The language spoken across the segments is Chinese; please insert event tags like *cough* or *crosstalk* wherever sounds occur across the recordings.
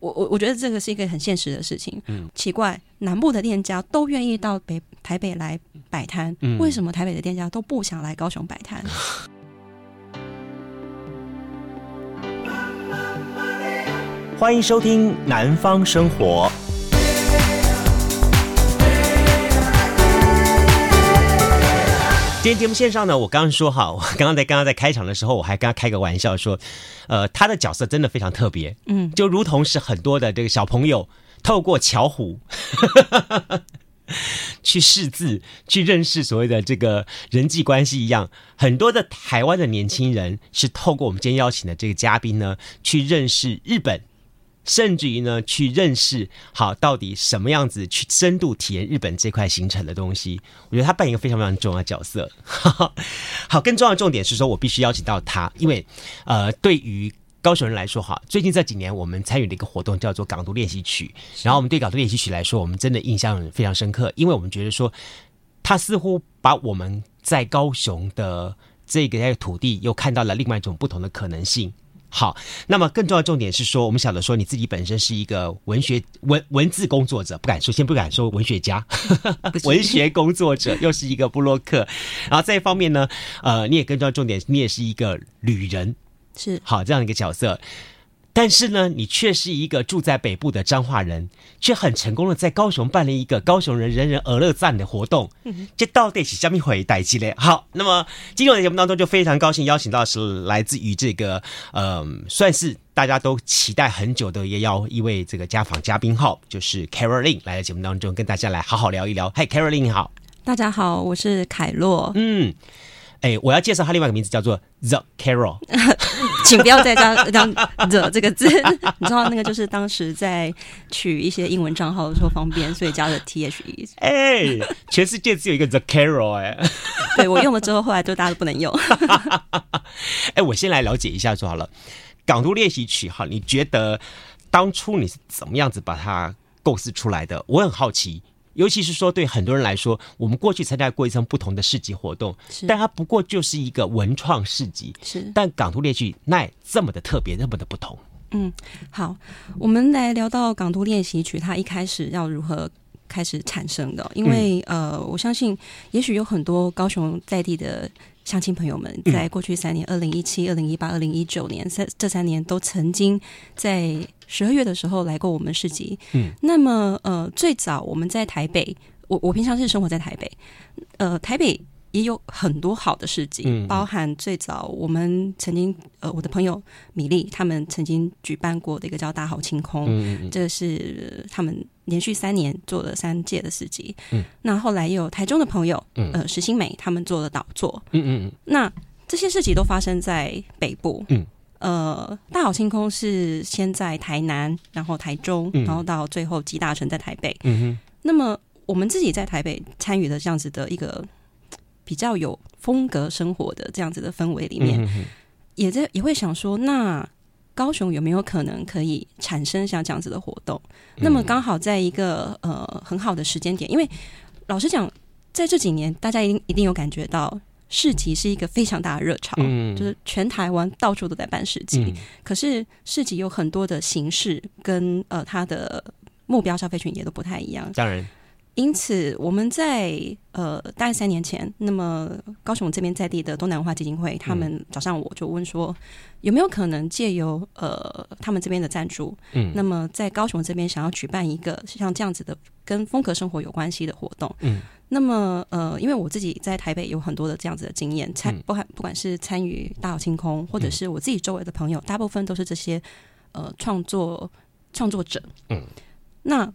我我我觉得这个是一个很现实的事情。嗯，奇怪，南部的店家都愿意到北台北来摆摊，嗯，为什么台北的店家都不想来高雄摆摊？*laughs* 欢迎收听《南方生活》。今天节目线上呢，我刚刚说哈，我刚刚在刚刚在开场的时候，我还跟他开个玩笑说，呃，他的角色真的非常特别，嗯，就如同是很多的这个小朋友透过巧虎 *laughs* 去识字、去认识所谓的这个人际关系一样，很多的台湾的年轻人是透过我们今天邀请的这个嘉宾呢，去认识日本。甚至于呢，去认识好到底什么样子去深度体验日本这块行程的东西，我觉得他扮演一个非常非常重要的角色。好，更重要的重点是说，我必须邀请到他，因为呃，对于高雄人来说，哈，最近这几年我们参与的一个活动叫做《港独练习曲》，然后我们对《港独练习曲》来说，我们真的印象非常深刻，因为我们觉得说，他似乎把我们在高雄的这个土地又看到了另外一种不同的可能性。好，那么更重要的重点是说，我们晓得说你自己本身是一个文学文文字工作者，不敢说，先不敢说文学家，*laughs* 文学工作者，又是一个布洛克，然后再一方面呢，呃，你也更重要的重点，你也是一个旅人，是。好这样一个角色。但是呢，你却是一个住在北部的彰化人，却很成功的在高雄办了一个高雄人人人而乐赞的活动。这到底是什么回事呢？好，那么今天的节目当中就非常高兴邀请到是来自于这个，嗯、呃，算是大家都期待很久的也要一位这个家访嘉宾号，就是 Caroline 来到节目当中跟大家来好好聊一聊。嗨，Caroline 你好，大家好，我是凯洛。嗯。哎，我要介绍他另外一个名字，叫做 The Carol，*laughs* 请不要再加加 the 这个字。*laughs* 你知道那个就是当时在取一些英文账号的时候方便，所以加了 T H E。哎，全世界只有一个 The Carol 哎。*laughs* 对，我用了之后，后来就大家都不能用。哎，我先来了解一下就好了。港都练习曲，哈，你觉得当初你是怎么样子把它构思出来的？我很好奇。尤其是说，对很多人来说，我们过去参加过一场不同的市集活动，但它不过就是一个文创市集，是。但港都练习曲那这么的特别，那么的不同。嗯，好，我们来聊到港都练习曲，它一开始要如何开始产生的？因为、嗯、呃，我相信，也许有很多高雄在地的乡亲朋友们，在过去三年，二零一七、二零一八、二零一九年三这三年，都曾经在。十二月的时候来过我们市集，嗯，那么呃，最早我们在台北，我我平常是生活在台北，呃，台北也有很多好的市集，嗯，包含最早我们曾经呃，我的朋友米粒他们曾经举办过的一个叫大好清空，嗯，这是他们连续三年做了三届的市集，嗯，那后来又有台中的朋友，嗯，呃，石新美他们做了导座，嗯嗯嗯，那这些市集都发生在北部，嗯。呃，大好星空是先在台南，然后台中，然后到最后集大成在台北。嗯哼。那么我们自己在台北参与的这样子的一个比较有风格生活的这样子的氛围里面，嗯、也在也会想说，那高雄有没有可能可以产生像这样子的活动？嗯、那么刚好在一个呃很好的时间点，因为老实讲，在这几年大家一定一定有感觉到。市集是一个非常大的热潮，嗯，就是全台湾到处都在办市集。嗯，可是市集有很多的形式跟呃它的目标消费群也都不太一样。当然，因此我们在呃大概三年前，那么高雄这边在地的东南文化基金会，他们找上我就问说，有没有可能借由呃他们这边的赞助，嗯，那么在高雄这边想要举办一个像这样子的跟风格生活有关系的活动，嗯。那么，呃，因为我自己在台北有很多的这样子的经验，参不管不管是参与大好清空，或者是我自己周围的朋友，大部分都是这些呃创作创作者。嗯，那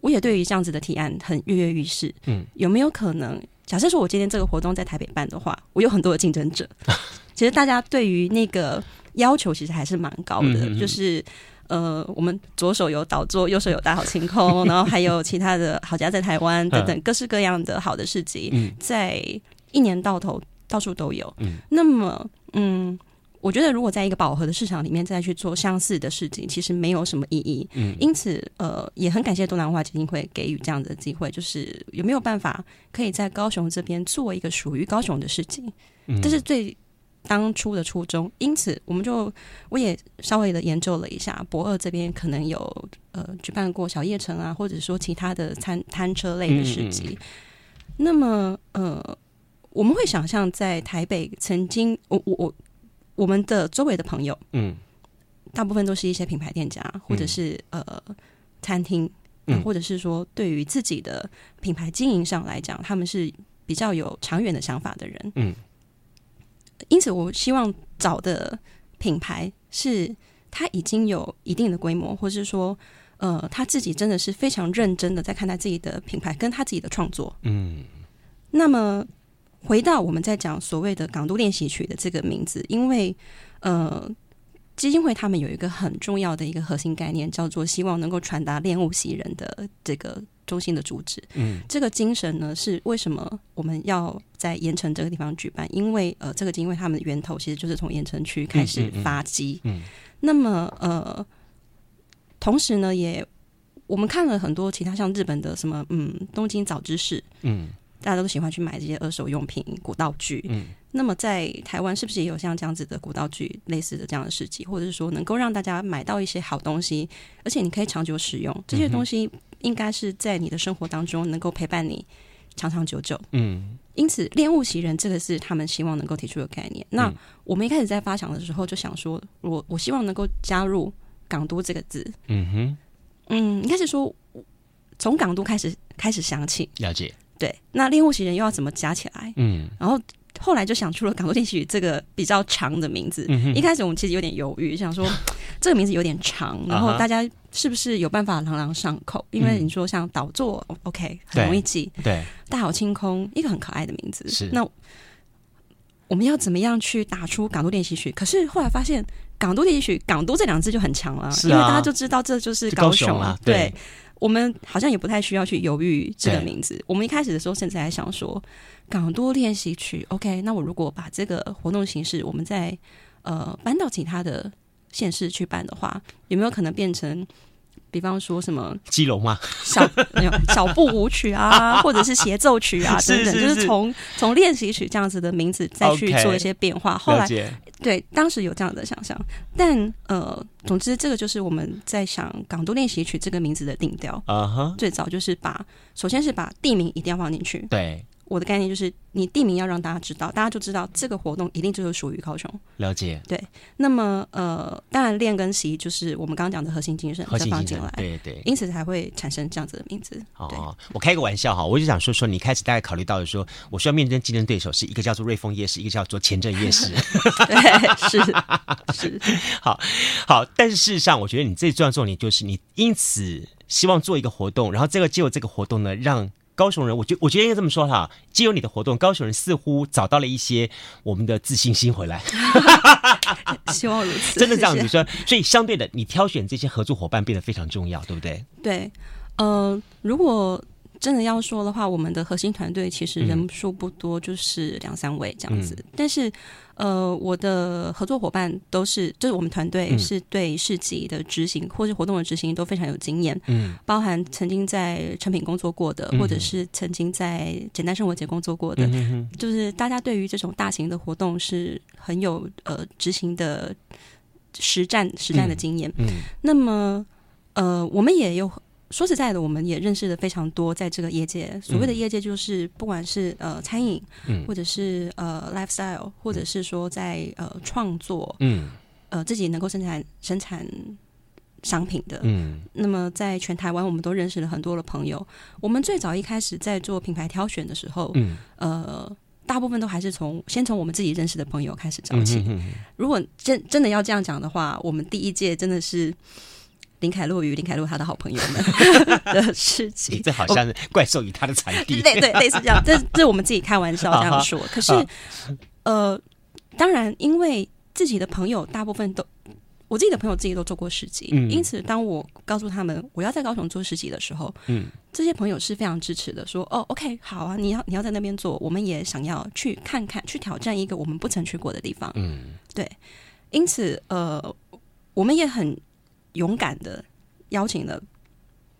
我也对于这样子的提案很跃跃欲试。嗯，有没有可能，假设说我今天这个活动在台北办的话，*laughs* 我有很多的竞争者，其实大家对于那个要求其实还是蛮高的，嗯、就是。呃，我们左手有导座，右手有大好清空，然后还有其他的好家在台湾等等各式各样的好的市集，嗯、在一年到头到处都有。嗯、那么，嗯，我觉得如果在一个饱和的市场里面再去做相似的事情，其实没有什么意义。嗯、因此，呃，也很感谢东南文化基金会给予这样的机会，就是有没有办法可以在高雄这边做一个属于高雄的事情？这是最当初的初衷，因此我们就我也稍微的研究了一下，博二这边可能有呃举办过小夜城啊，或者说其他的餐摊车类的市集。嗯嗯那么呃，我们会想象在台北曾经，我我我我们的周围的朋友，嗯，大部分都是一些品牌店家，或者是呃餐厅，嗯，或者是说对于自己的品牌经营上来讲，他们是比较有长远的想法的人，嗯。因此，我希望找的品牌是他已经有一定的规模，或是说，呃，他自己真的是非常认真的在看待自己的品牌跟他自己的创作。嗯。那么，回到我们在讲所谓的港都练习曲的这个名字，因为呃，基金会他们有一个很重要的一个核心概念，叫做希望能够传达恋物袭人的这个。中心的主旨，嗯，这个精神呢，是为什么我们要在盐城这个地方举办？因为呃，这个因为他们的源头其实就是从盐城区开始发迹，嗯，嗯，嗯，那么呃，同时呢，也我们看了很多其他像日本的什么，嗯，东京早知识，嗯，大家都喜欢去买这些二手用品、古道具，嗯，那么在台湾是不是也有像这样子的古道具类似的这样的市集，或者是说能够让大家买到一些好东西，而且你可以长久使用这些东西？应该是在你的生活当中能够陪伴你长长久久。嗯，因此恋物袭人这个是他们希望能够提出的概念。那我们一开始在发想的时候就想说，我我希望能够加入“港都”这个字。嗯哼，嗯，应该是说从港都开始开始想起。了解。对，那恋物袭人又要怎么加起来？嗯，然后。后来就想出了“港都练习曲”这个比较长的名字。嗯、一开始我们其实有点犹豫，想说 *laughs* 这个名字有点长，然后大家是不是有办法朗朗上口？嗯、因为你说像岛座，OK，很容易记。对，大好清空，一个很可爱的名字。是。那我们要怎么样去打出“港都练习曲”？可是后来发现“港都练习曲”“港都”这两字就很强了，啊、因为大家就知道这就是高雄，高雄啊。对。对我们好像也不太需要去犹豫这个名字。我们一开始的时候，甚至还想说“港都练习曲 ”，OK。那我如果把这个活动形式，我们再呃搬到其他的县市去办的话，有没有可能变成？比方说什么基隆吗？小小步舞曲啊，*laughs* 或者是协奏曲啊等等，就是从从练习曲这样子的名字再去做一些变化。后来对当时有这样的想象，但呃，总之这个就是我们在想“港都练习曲”这个名字的定调。啊哈，最早就是把首先是把地名一定要放进去。对。我的概念就是，你地名要让大家知道，大家就知道这个活动一定就是属于高雄。了解。对。那么，呃，当然练跟习就是我们刚刚讲的核心精神，再放进来。对对。因此才会产生这样子的名字。哦，我开个玩笑哈，我就想说说，你开始大概考虑到的说，我需要面对竞争对手是一个叫做瑞丰夜市，一个叫做前镇夜市。*laughs* 对，是是。*laughs* 好好，但是事实上，我觉得你最重要的重点就是，你因此希望做一个活动，然后这个借由这个活动呢，让。高雄人，我觉我觉得应该这么说哈，借由你的活动，高雄人似乎找到了一些我们的自信心回来。*laughs* 希望如此，真的这样子说，谢谢。所以相对的，你挑选这些合作伙伴变得非常重要，对不对？对，呃，如果。真的要说的话，我们的核心团队其实人数不多，就是两三位这样子。嗯、但是，呃，我的合作伙伴都是，就是我们团队是对市集的执行、嗯、或是活动的执行都非常有经验。嗯，包含曾经在成品工作过的，嗯、或者是曾经在简单生活节工作过的，嗯、就是大家对于这种大型的活动是很有呃执行的实战实战的经验。嗯，嗯那么呃，我们也有。说实在的，我们也认识了非常多，在这个业界，所谓的业界就是不管是呃餐饮，或者是呃 lifestyle，或者是说在呃创作，嗯，呃自己能够生产生产商品的，嗯，那么在全台湾，我们都认识了很多的朋友。我们最早一开始在做品牌挑选的时候，嗯，呃，大部分都还是从先从我们自己认识的朋友开始找起。嗯、哼哼如果真真的要这样讲的话，我们第一届真的是。林凯洛与林凯洛他的好朋友们 *laughs* 的事情，这好像是怪兽与他的产地，对对，类似这样。这这是我们自己开玩笑这样说。可是，呃，当然，因为自己的朋友大部分都，我自己的朋友自己都做过市集，因此当我告诉他们我要在高雄做市集的时候，嗯，这些朋友是非常支持的，说哦，OK，好啊，你要你要在那边做，我们也想要去看看，去挑战一个我们不曾去过的地方，嗯，对。因此，呃，我们也很。勇敢的邀请了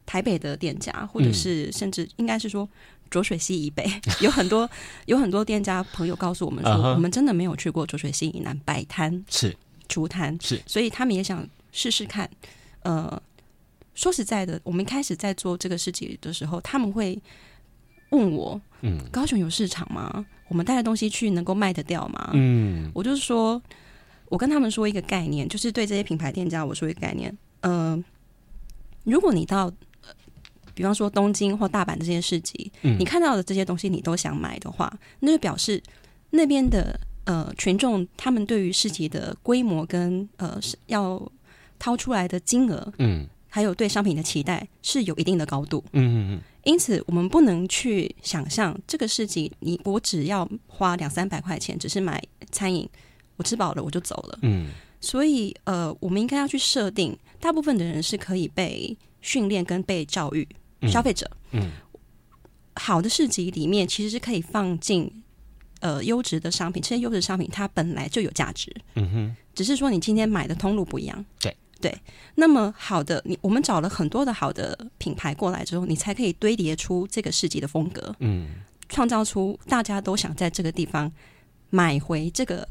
台北的店家，或者是甚至应该是说浊水溪以北 *laughs* 有很多有很多店家朋友告诉我们说，uh huh. 我们真的没有去过浊水溪以南摆摊是出摊是，所以他们也想试试看。呃，说实在的，我们一开始在做这个事情的时候，他们会问我，嗯，高雄有市场吗？我们带的东西去能够卖得掉吗？嗯，我就是说，我跟他们说一个概念，就是对这些品牌店家我说一个概念，呃，如果你到，比方说东京或大阪这些市集，嗯，你看到的这些东西你都想买的话，那就表示那边的呃群众他们对于市集的规模跟呃是要掏出来的金额，嗯，还有对商品的期待是有一定的高度，嗯嗯嗯。因此，我们不能去想象这个市集，你我只要花两三百块钱，只是买餐饮，我吃饱了我就走了。嗯，所以呃，我们应该要去设定，大部分的人是可以被训练跟被教育，消费者。嗯，好的市集里面其实是可以放进呃优质的商品，这些优质商品它本来就有价值。嗯哼，只是说你今天买的通路不一样。对。对，那么好的，你我们找了很多的好的品牌过来之后，你才可以堆叠出这个市集的风格，嗯，创造出大家都想在这个地方买回这个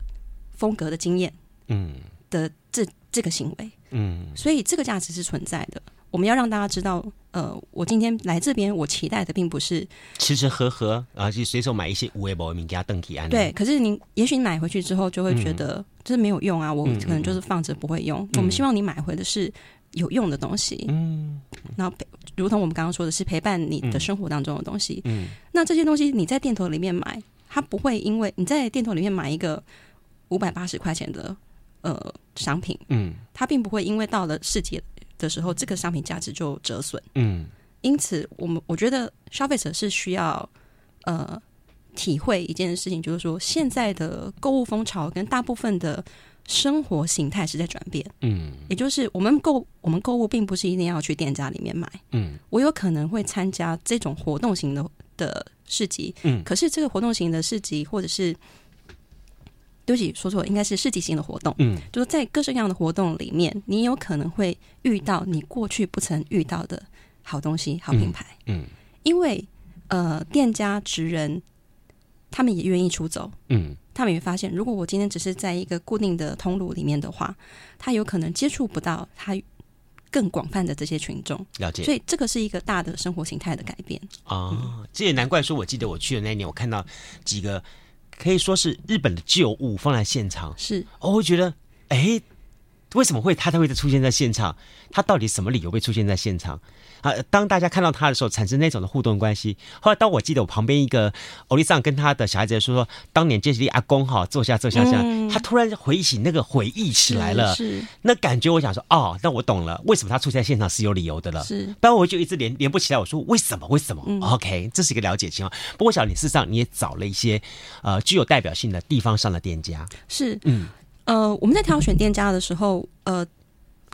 风格的经验，嗯，的这这个行为，嗯，所以这个价值是存在的。我们要让大家知道，呃，我今天来这边，我期待的并不是吃吃喝喝，然后去随手买一些无为博名家邓启安。对，可是你也许你买回去之后就会觉得这没有用啊，我可能就是放着不会用。嗯、我们希望你买回的是有用的东西，嗯，然后如同我们刚刚说的是陪伴你的生活当中的东西，嗯，那这些东西你在店头里面买，它不会因为你在店头里面买一个五百八十块钱的呃商品，嗯，它并不会因为到了市集的时候，这个商品价值就折损。嗯，因此，我们我觉得消费者是需要呃体会一件事情，就是说，现在的购物风潮跟大部分的生活形态是在转变。嗯，也就是我们购我们购物并不是一定要去店家里面买。嗯，我有可能会参加这种活动型的的市集。嗯，可是这个活动型的市集或者是。对不起，说错了，应该是市集型的活动。嗯，就是在各式各样的活动里面，你有可能会遇到你过去不曾遇到的好东西、好品牌。嗯，嗯，因为呃，店家职人他们也愿意出走。嗯，他们也发现，如果我今天只是在一个固定的通路里面的话，他有可能接触不到他更广泛的这些群众。了解，所以这个是一个大的生活形态的改变啊。嗯，这也难怪说，我记得我去的那一年，我看到几个。可以说是日本的旧物放在现场，是，我会觉得，哎，为什么会他他会出现在现场？他到底什么理由会出现在现场？啊，当大家看到他的时候，产生那种的互动关系。后来，当我记得我旁边一个欧丽桑跟他的小孩子说说，当年杰西利阿公哈坐下坐下下，嗯、他突然回忆起那个回忆起来了，是，是那感觉，我想说，哦，那我懂了，为什么他出现在现场是有理由的了，是，不然我就一直连连不起来。我说为什么？为什么、嗯、？OK，这是一个了解情况。不过，小李事实上你也找了一些呃具有代表性的地方上的店家，是，嗯，呃，我们在挑选店家的时候，呃。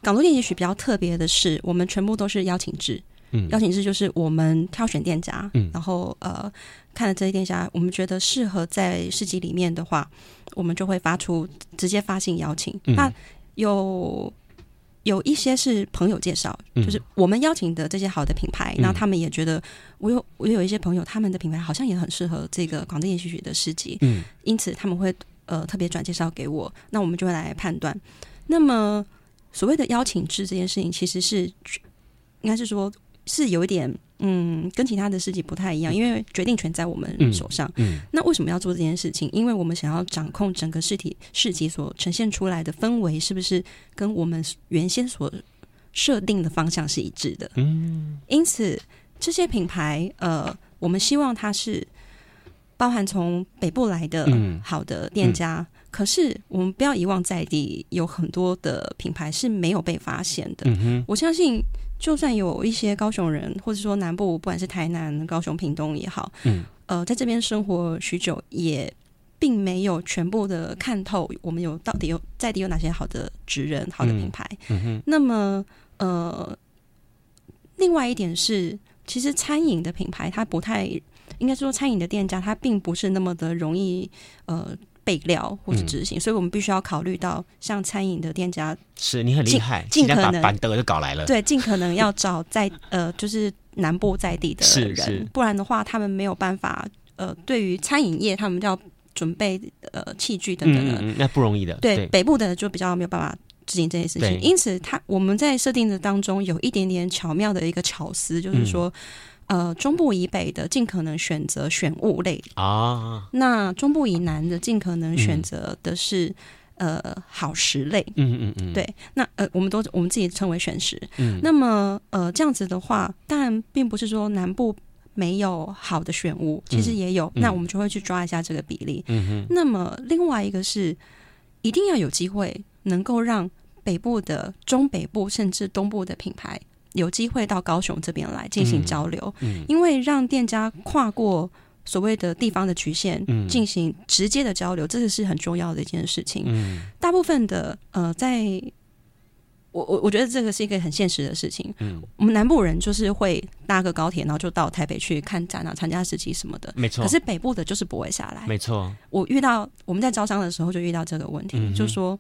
港都店也许比较特别的是，我们全部都是邀请制。嗯，邀请制就是我们挑选店家，嗯，然后呃，看了这些店家，我们觉得适合在市集里面的话，我们就会发出直接发信邀请。嗯、那有有一些是朋友介绍，嗯、就是我们邀请的这些好的品牌，那、嗯、他们也觉得我有我有一些朋友，他们的品牌好像也很适合这个广电也许的市集，嗯，因此他们会呃特别转介绍给我，那我们就会来判断。那么。所谓的邀请制这件事情，其实是应该是说，是有一点嗯，跟其他的事情不太一样，因为决定权在我们手上。嗯，嗯，那为什么要做这件事情？因为我们想要掌控整个事体市集所呈现出来的氛围，是不是跟我们原先所设定的方向是一致的？嗯，因此这些品牌，呃，我们希望它是包含从北部来的好的店家。嗯嗯可是，我们不要遗忘在地有很多的品牌是没有被发现的。嗯、我相信，就算有一些高雄人，或者说南部，不管是台南、高雄、屏东也好，嗯，呃，在这边生活许久，也并没有全部的看透我们有到底有在地有哪些好的职人、好的品牌。那么，呃，另外一点是，其实餐饮的品牌它不太，应该说餐饮的店家，他并不是那么的容易，呃。备料或是执行，嗯、所以我们必须要考虑到像餐饮的店家，是你很厉害，尽可能把板德就搞来了，对，尽可能要找在呃，就是南部在地的人，是是不然的话，他们没有办法。呃，对于餐饮业，他们要准备呃器具等等的，嗯嗯，那不容易的。对，对北部的就比较没有办法执行这件事情，因此他我们在设定的当中有一点点巧妙的一个巧思，就是说，嗯、呃，中部以北的尽可能选择选物类啊，那中部以南的尽可能选择的是、嗯、呃好食类。嗯嗯嗯，对，那呃，我们都我们自己称为选食。嗯，那么呃这样子的话，当然并不是说南部。没有好的选物，其实也有，嗯、那我们就会去抓一下这个比例。嗯哼。那么另外一个是，一定要有机会能够让北部的、中北部甚至东部的品牌有机会到高雄这边来进行交流。嗯。因为让店家跨过所谓的地方的局限，嗯，进行直接的交流，这个是很重要的一件事情。嗯。大部分的呃，在我我我觉得这个是一个很现实的事情。嗯，我们南部人就是会搭个高铁，然后就到台北去看展啊、参加实习什么的。没错。可是北部的就是不会下来。没错。我遇到我们在招商的时候就遇到这个问题，嗯、就说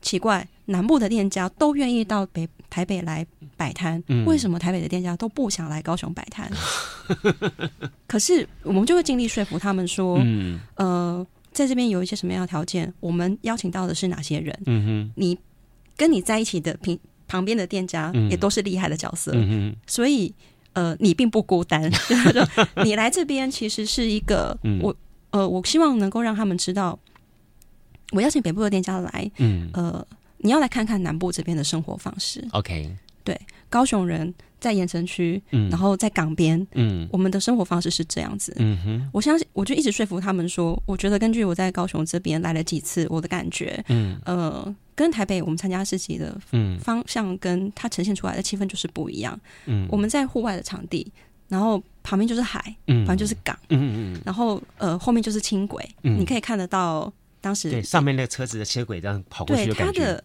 奇怪，南部的店家都愿意到北台北来摆摊，嗯，为什么台北的店家都不想来高雄摆摊？*laughs* 可是我们就会尽力说服他们说，嗯，呃，在这边有一些什么样的条件，我们邀请到的是哪些人？嗯哼，你。跟你在一起的平旁边的店家也都是厉害的角色，嗯、所以呃，你并不孤单。*laughs* *laughs* 你来这边其实是一个，嗯、我呃，我希望能够让他们知道，我邀请北部的店家来，嗯，呃，你要来看看南部这边的生活方式。OK，对，高雄人在盐城区，嗯，然后在港边，嗯，我们的生活方式是这样子，嗯哼，我相信，我就一直说服他们说，我觉得根据我在高雄这边来了几次，我的感觉，嗯，呃。跟台北我们参加市集的方向跟它呈现出来的气氛就是不一样。嗯，我们在户外的场地，然后旁边就是海，嗯，反正就是港，嗯嗯，然后呃后面就是轻轨，嗯，你可以看得到当时对上面那个车子的车轨这样跑过去的感觉。对它的，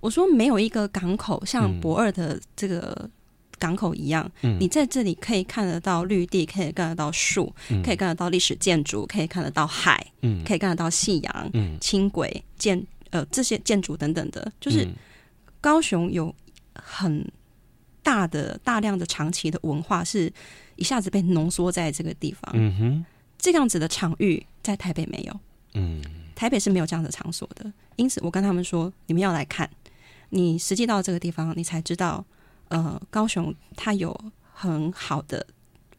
我说没有一个港口像博二的这个港口一样，嗯，你在这里可以看得到绿地，可以看得到树，嗯，可以看得到历史建筑，可以看得到海，嗯，可以看得到夕阳，嗯，轻轨建。呃，这些建筑等等的，就是高雄有很大的、大量的长期的文化，是一下子被浓缩在这个地方。嗯哼，这样子的场域在台北没有。嗯，台北是没有这样的场所的。因此，我跟他们说，你们要来看，你实际到这个地方，你才知道，呃，高雄它有很好的。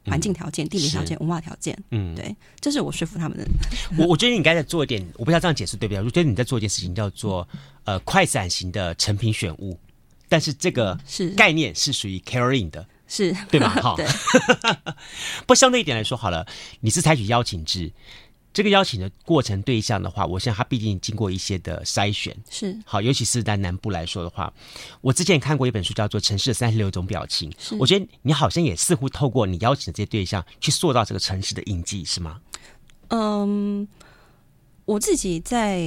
环境条件、地理条件、文化条件，嗯，对，这是我说服他们的。*laughs* 我我觉得你应该在做一点，我不知道这样解释对不对？我觉得你在做一件事情叫做 *laughs* 呃快闪型的成品选物，但是这个是概念是属于 carrying 的，是对吧？*laughs* 哈，对。不相对一点来说好了，你是采取邀请制。这个邀请的过程对象的话，我想他毕竟经过一些的筛选，是。好，尤其是在南部来说的话，我之前看过一本书叫做《城市的三十六种表情》，我觉得你好像也似乎透过你邀请的这些对象去塑造这个城市的印记，是吗？嗯，我自己在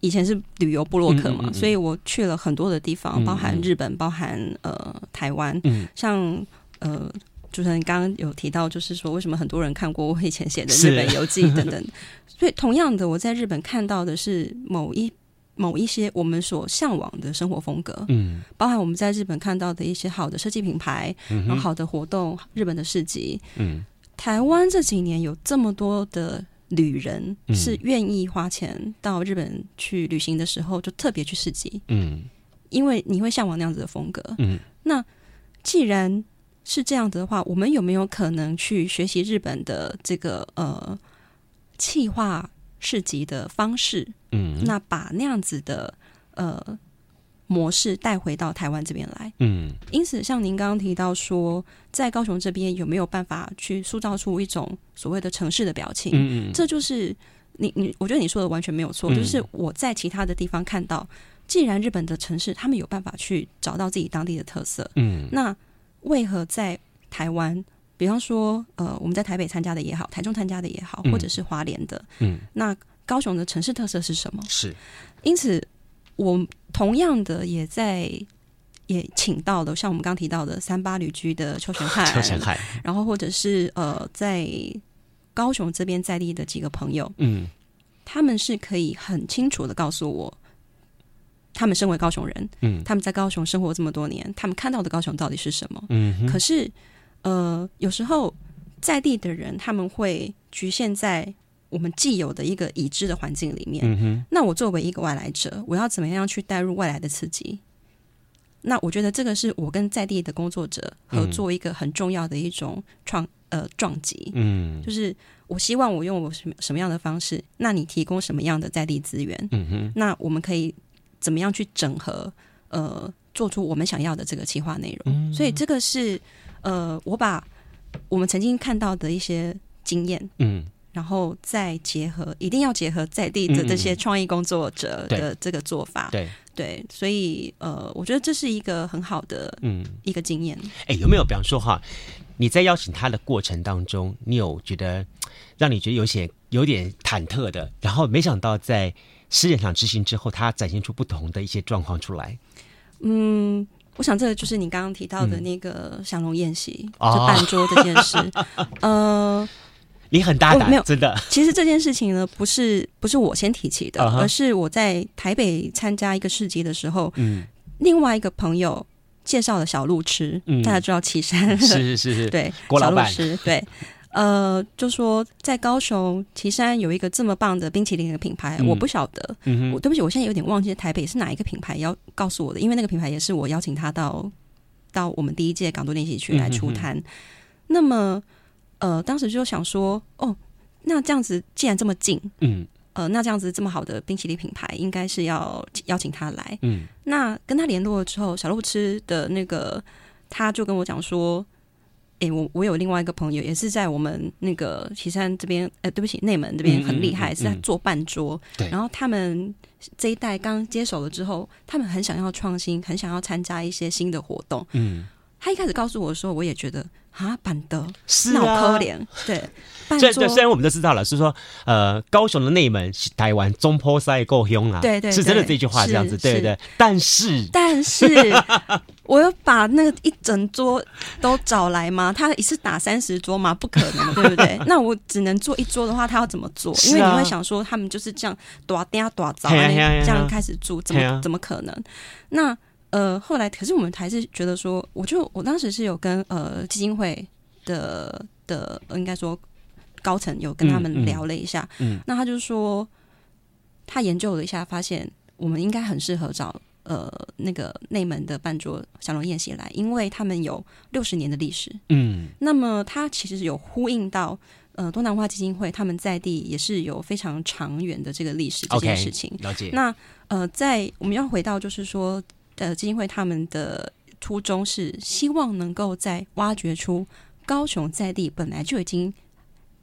以前是旅游部落客嘛，嗯嗯嗯，所以我去了很多的地方，包含日本，包含呃台湾，嗯，像呃。主持人刚刚有提到，就是说为什么很多人看过我以前写的日本游记等等。*laughs* 所以同样的，我在日本看到的是某一某一些我们所向往的生活风格，嗯，包含我们在日本看到的一些好的设计品牌，嗯，然后好的活动，日本的市集，嗯，台湾这几年有这么多的旅人是愿意花钱到日本去旅行的时候，就特别去市集，嗯，因为你会向往那样子的风格，嗯，那既然是这样子的话，我们有没有可能去学习日本的这个呃气化市集的方式？嗯，那把那样子的呃模式带回到台湾这边来。嗯，因此，像您刚刚提到说，在高雄这边有没有办法去塑造出一种所谓的城市的表情？嗯嗯，这就是你你，我觉得你说的完全没有错，就是我在其他的地方看到，既然日本的城市他们有办法去找到自己当地的特色，嗯，那。为何在台湾，比方说，呃，我们在台北参加的也好，台中参加的也好，或者是华联的，嗯，那高雄的城市特色是什么？是，因此，我同样的也在也请到了像我们刚提到的三八旅居的邱全汉，*laughs* 邱全汉，然后或者是呃，在高雄这边在地的几个朋友，嗯，他们是可以很清楚的告诉我。他们身为高雄人，嗯，他们在高雄生活这么多年，他们看到的高雄到底是什么？嗯，可是，呃，有时候在地的人他们会局限在我们既有的一个已知的环境里面。嗯哼，那我作为一个外来者，我要怎么样去带入外来的刺激？那我觉得这个是我跟在地的工作者合作一个很重要的一种创、嗯、呃撞击。嗯，就是我希望我用我什么什么样的方式，那你提供什么样的在地资源？嗯哼，那我们可以怎么样去整合？呃。做出我们想要的这个企划内容，嗯、所以这个是呃，我把我们曾经看到的一些经验，嗯，然后再结合，一定要结合在地的这些创意工作者的这个做法，对对，所以呃，我觉得这是一个很好的嗯一个经验。哎、嗯，有没有比方说哈，你在邀请他的过程当中，你有觉得让你觉得有些有点忐忑的，然后没想到在试验场执行之后，它展现出不同的一些状况出来。嗯，我想这个就是你刚刚提到的那个祥龙宴席，嗯、就办桌这件事。*laughs* 哦、呃，你很大胆，哦、没有真的。其实这件事情呢，不是不是我先提起的，uh huh、而是我在台北参加一个市集的时候，嗯，另外一个朋友介绍了小路吃，嗯、大家知道岐山，是是是是，*laughs* 对，郭老板小路吃，对。呃，就说在高雄旗山有一个这么棒的冰淇淋的品牌，嗯、我不晓得。我对不起，我现在有点忘记台北是哪一个品牌要告诉我的，因为那个品牌也是我邀请他到到我们第一届港都练习区来出摊。嗯、哼那么，呃，当时就想说，哦，那这样子既然这么近，嗯，呃，那这样子这么好的冰淇淋品牌，应该是要邀请他来。嗯，那跟他联络了之后，小路吃的那个他就跟我讲说。诶、欸，我我有另外一个朋友，也是在我们那个岐山这边，呃，对不起，内门这边很厉害，嗯嗯嗯嗯、是在做半桌。对然后他们这一代刚接手了之后，他们很想要创新，很想要参加一些新的活动。嗯，他一开始告诉我的时候，我也觉得啊，板德是脑壳脸，对。*laughs* 虽虽然我们都知道了，是说呃，高雄的内门是台湾中坡赛够凶啊，对对，是真的这句话这样子，对对。但是但是，*laughs* 我要把那个一整桌都找来吗？他一次打三十桌吗？不可能，*laughs* 对不对？那我只能做一桌的话，他要怎么做？因为你会想说，他们就是这样多嗲多早，这样开始做，怎么怎么可能？那呃，后来可是我们还是觉得说，我就我当时是有跟呃基金会的的，应该说。高层有跟他们聊了一下，嗯，嗯，那他就说，他研究了一下，发现我们应该很适合找呃那个内门的半桌小龙宴席来，因为他们有六十年的历史，嗯，那么他其实有呼应到呃东南化基金会他们在地也是有非常长远的这个历史这件事情，了解。那呃，在我们要回到就是说，呃，基金会他们的初衷是希望能够在挖掘出高雄在地本来就已经。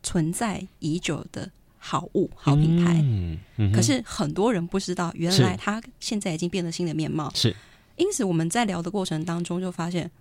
存在已久的好物、好品牌，嗯嗯、可是很多人不知道，原来它现在已经变了新的面貌。是，因此我们在聊的过程当中就发现，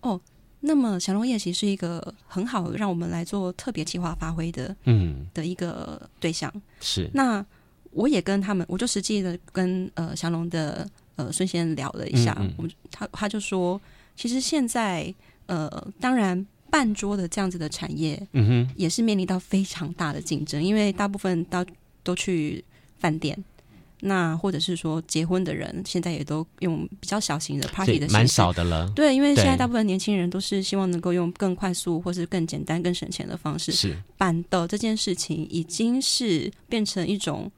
哦，那么祥龙宴席是一个很好让我们来做特别企划发挥的，嗯，的一个对象。是，那我也跟他们，我就实际的跟呃祥龙的呃孙先生聊了一下，嗯嗯、我们他他就说，其实现在呃，当然。半桌的这样子的产业，嗯哼，也是面临到非常大的竞争，因为大部分到都去饭店，那或者是说结婚的人，现在也都用比较小型的 party 的蛮少的了。对，因为现在大部分年轻人都是希望能够用更快速或是更简单、更省钱的方式。是办的这件事情，已经是变成一种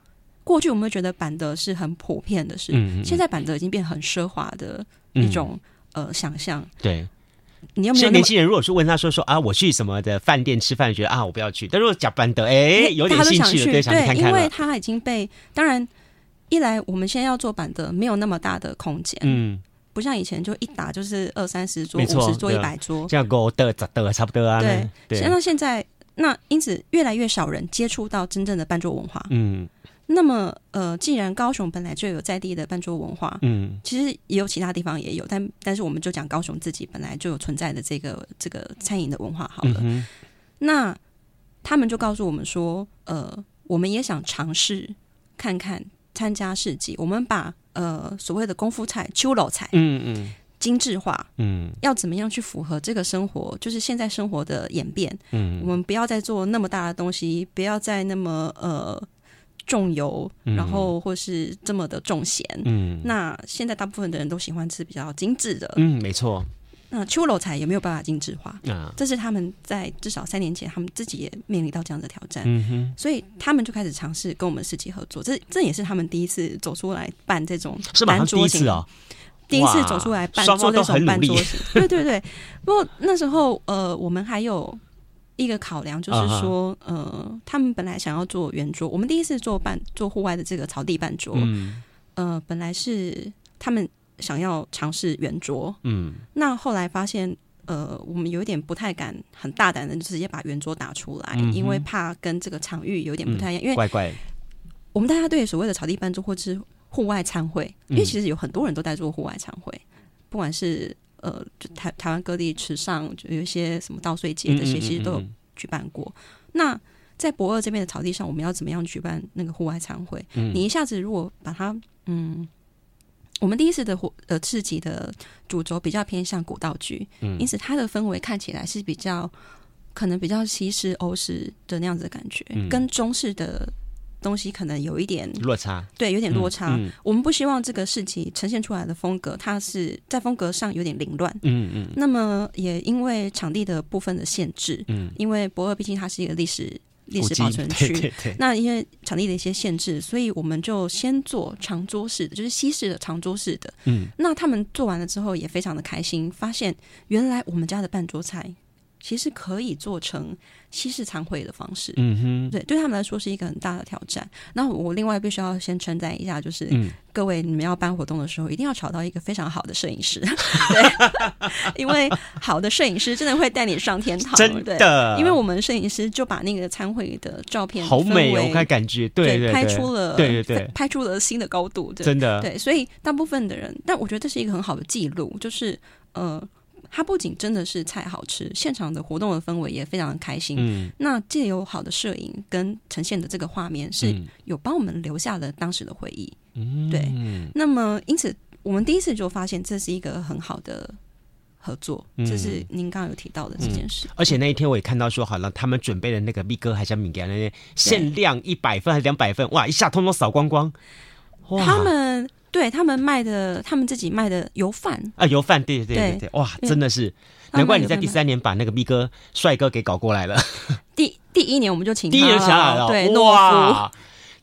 过去我们会觉得板德是很普遍的事，现在板德已经变很奢华的一种、嗯、呃想象。对。你有没有年轻人？如果是问他说说啊，我去什么的饭店吃饭，觉得啊，我不要去。但如果假办的，哎，有点兴趣，对，想看看。因为他已经被当然一来，我们现在要做板的没有那么大的空间，嗯，不像以前就一打就是二三十桌、五十桌、一百桌，这样够的、的差不多啊。对，那现在那因此越来越少人接触到真正的伴桌文化，嗯。那么，呃，既然高雄本来就有在地的办桌文化，嗯，其实也有其他地方也有，但但是我们就讲高雄自己本来就有存在的这个这个餐饮的文化好了。嗯、那他们就告诉我们说，呃，我们也想尝试看看参加市集，我们把呃所谓的功夫菜、秋老菜，嗯嗯，精致化，嗯，要怎么样去符合这个生活，就是现在生活的演变，嗯，我们不要再做那么大的东西，不要再那么呃。重油，然后或是这么的重咸，嗯，那现在大部分的人都喜欢吃比较精致的，嗯，没错。那秋楼菜也没有办法精致化，啊，这是他们在至少三年前，他们自己也面临到这样的挑战。嗯哼，所以他们就开始尝试跟我们市集合作，这这也是他们第一次走出来办这种是吗？第一次哦，第一次走出来办做这种办桌型。对对对，不过那时候呃，我们还有一个考量，就是说、uh. 呃，他们本来想要做圆桌，我们第一次做办做户外的这个草地办桌，嗯，呃，本来是他们想要尝试圆桌，嗯，那后来发现。呃，我们有一点不太敢很大胆的就直接把圆桌打出来，嗯、因为怕跟这个场域有点不太一样。嗯、因为怪怪，我们大家对所谓的草地办桌或者是户外餐会，嗯、因为其实有很多人都在做户外餐会，不管是呃，就台台湾各地池上就有一些什么稻穗节这些，其实都有举办过。嗯嗯嗯嗯，那在博二这边的草地上，我们要怎么样举办那个户外餐会？嗯、你一下子如果把它嗯。我们第一次的活呃市集的主轴比较偏向古道具，嗯，因此它的氛围看起来是比较可能比较西式欧式的那样子的感觉，嗯、跟中式的东西可能有一点落差，对，有点落差。嗯嗯、我们不希望这个事情呈现出来的风格，它是在风格上有点凌乱，嗯嗯。那么也因为场地的部分的限制，嗯，因为博尔毕竟它是一个历史。历史保存区，对对对，那因为场地的一些限制，所以我们就先做长桌式的，就是西式的长桌式的。嗯，那他们做完了之后也非常的开心，发现原来我们家的半桌菜。其实可以做成西式餐会的方式，嗯哼，对，对他们来说是一个很大的挑战。那我另外必须要先称赞一下，就是、嗯、各位你们要办活动的时候，一定要找到一个非常好的摄影师，*laughs* 对，*laughs* 因为好的摄影师真的会带你上天堂，真的。对，因为我们摄影师就把那个餐会的照片好美哦，我看感觉对，对，对，对，拍出了对对对，拍出了新的高度，真的对。所以大部分的人，但我觉得这是一个很好的记录，就是呃。它不仅真的是菜好吃，现场的活动的氛围也非常的开心。嗯，那借由好的摄影跟呈现的这个画面，是有帮我们留下了当时的回忆。嗯，对。那么，因此我们第一次就发现这是一个很好的合作，这、嗯、是您刚刚有提到的这件事。嗯、而且那一天我也看到说，好了，他们准备的那个米哥还是米给那些限量一百份还是两百份，哇，一下通通扫光光。哇他们。对他们卖的，他们自己卖的油饭啊，油饭，对对对对，对哇，真的是难怪你在第三年把那个咪哥帅哥给搞过来了。*laughs* 第第一年我们就请他第一年下来了，对，哇，